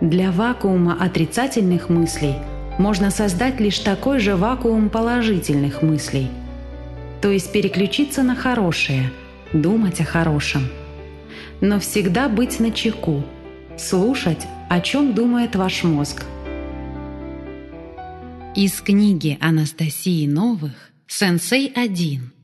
Для вакуума отрицательных мыслей можно создать лишь такой же вакуум положительных мыслей. То есть переключиться на хорошее, думать о хорошем. Но всегда быть на чеку, слушать, о чем думает ваш мозг. Из книги Анастасии Новых «Сенсей 1»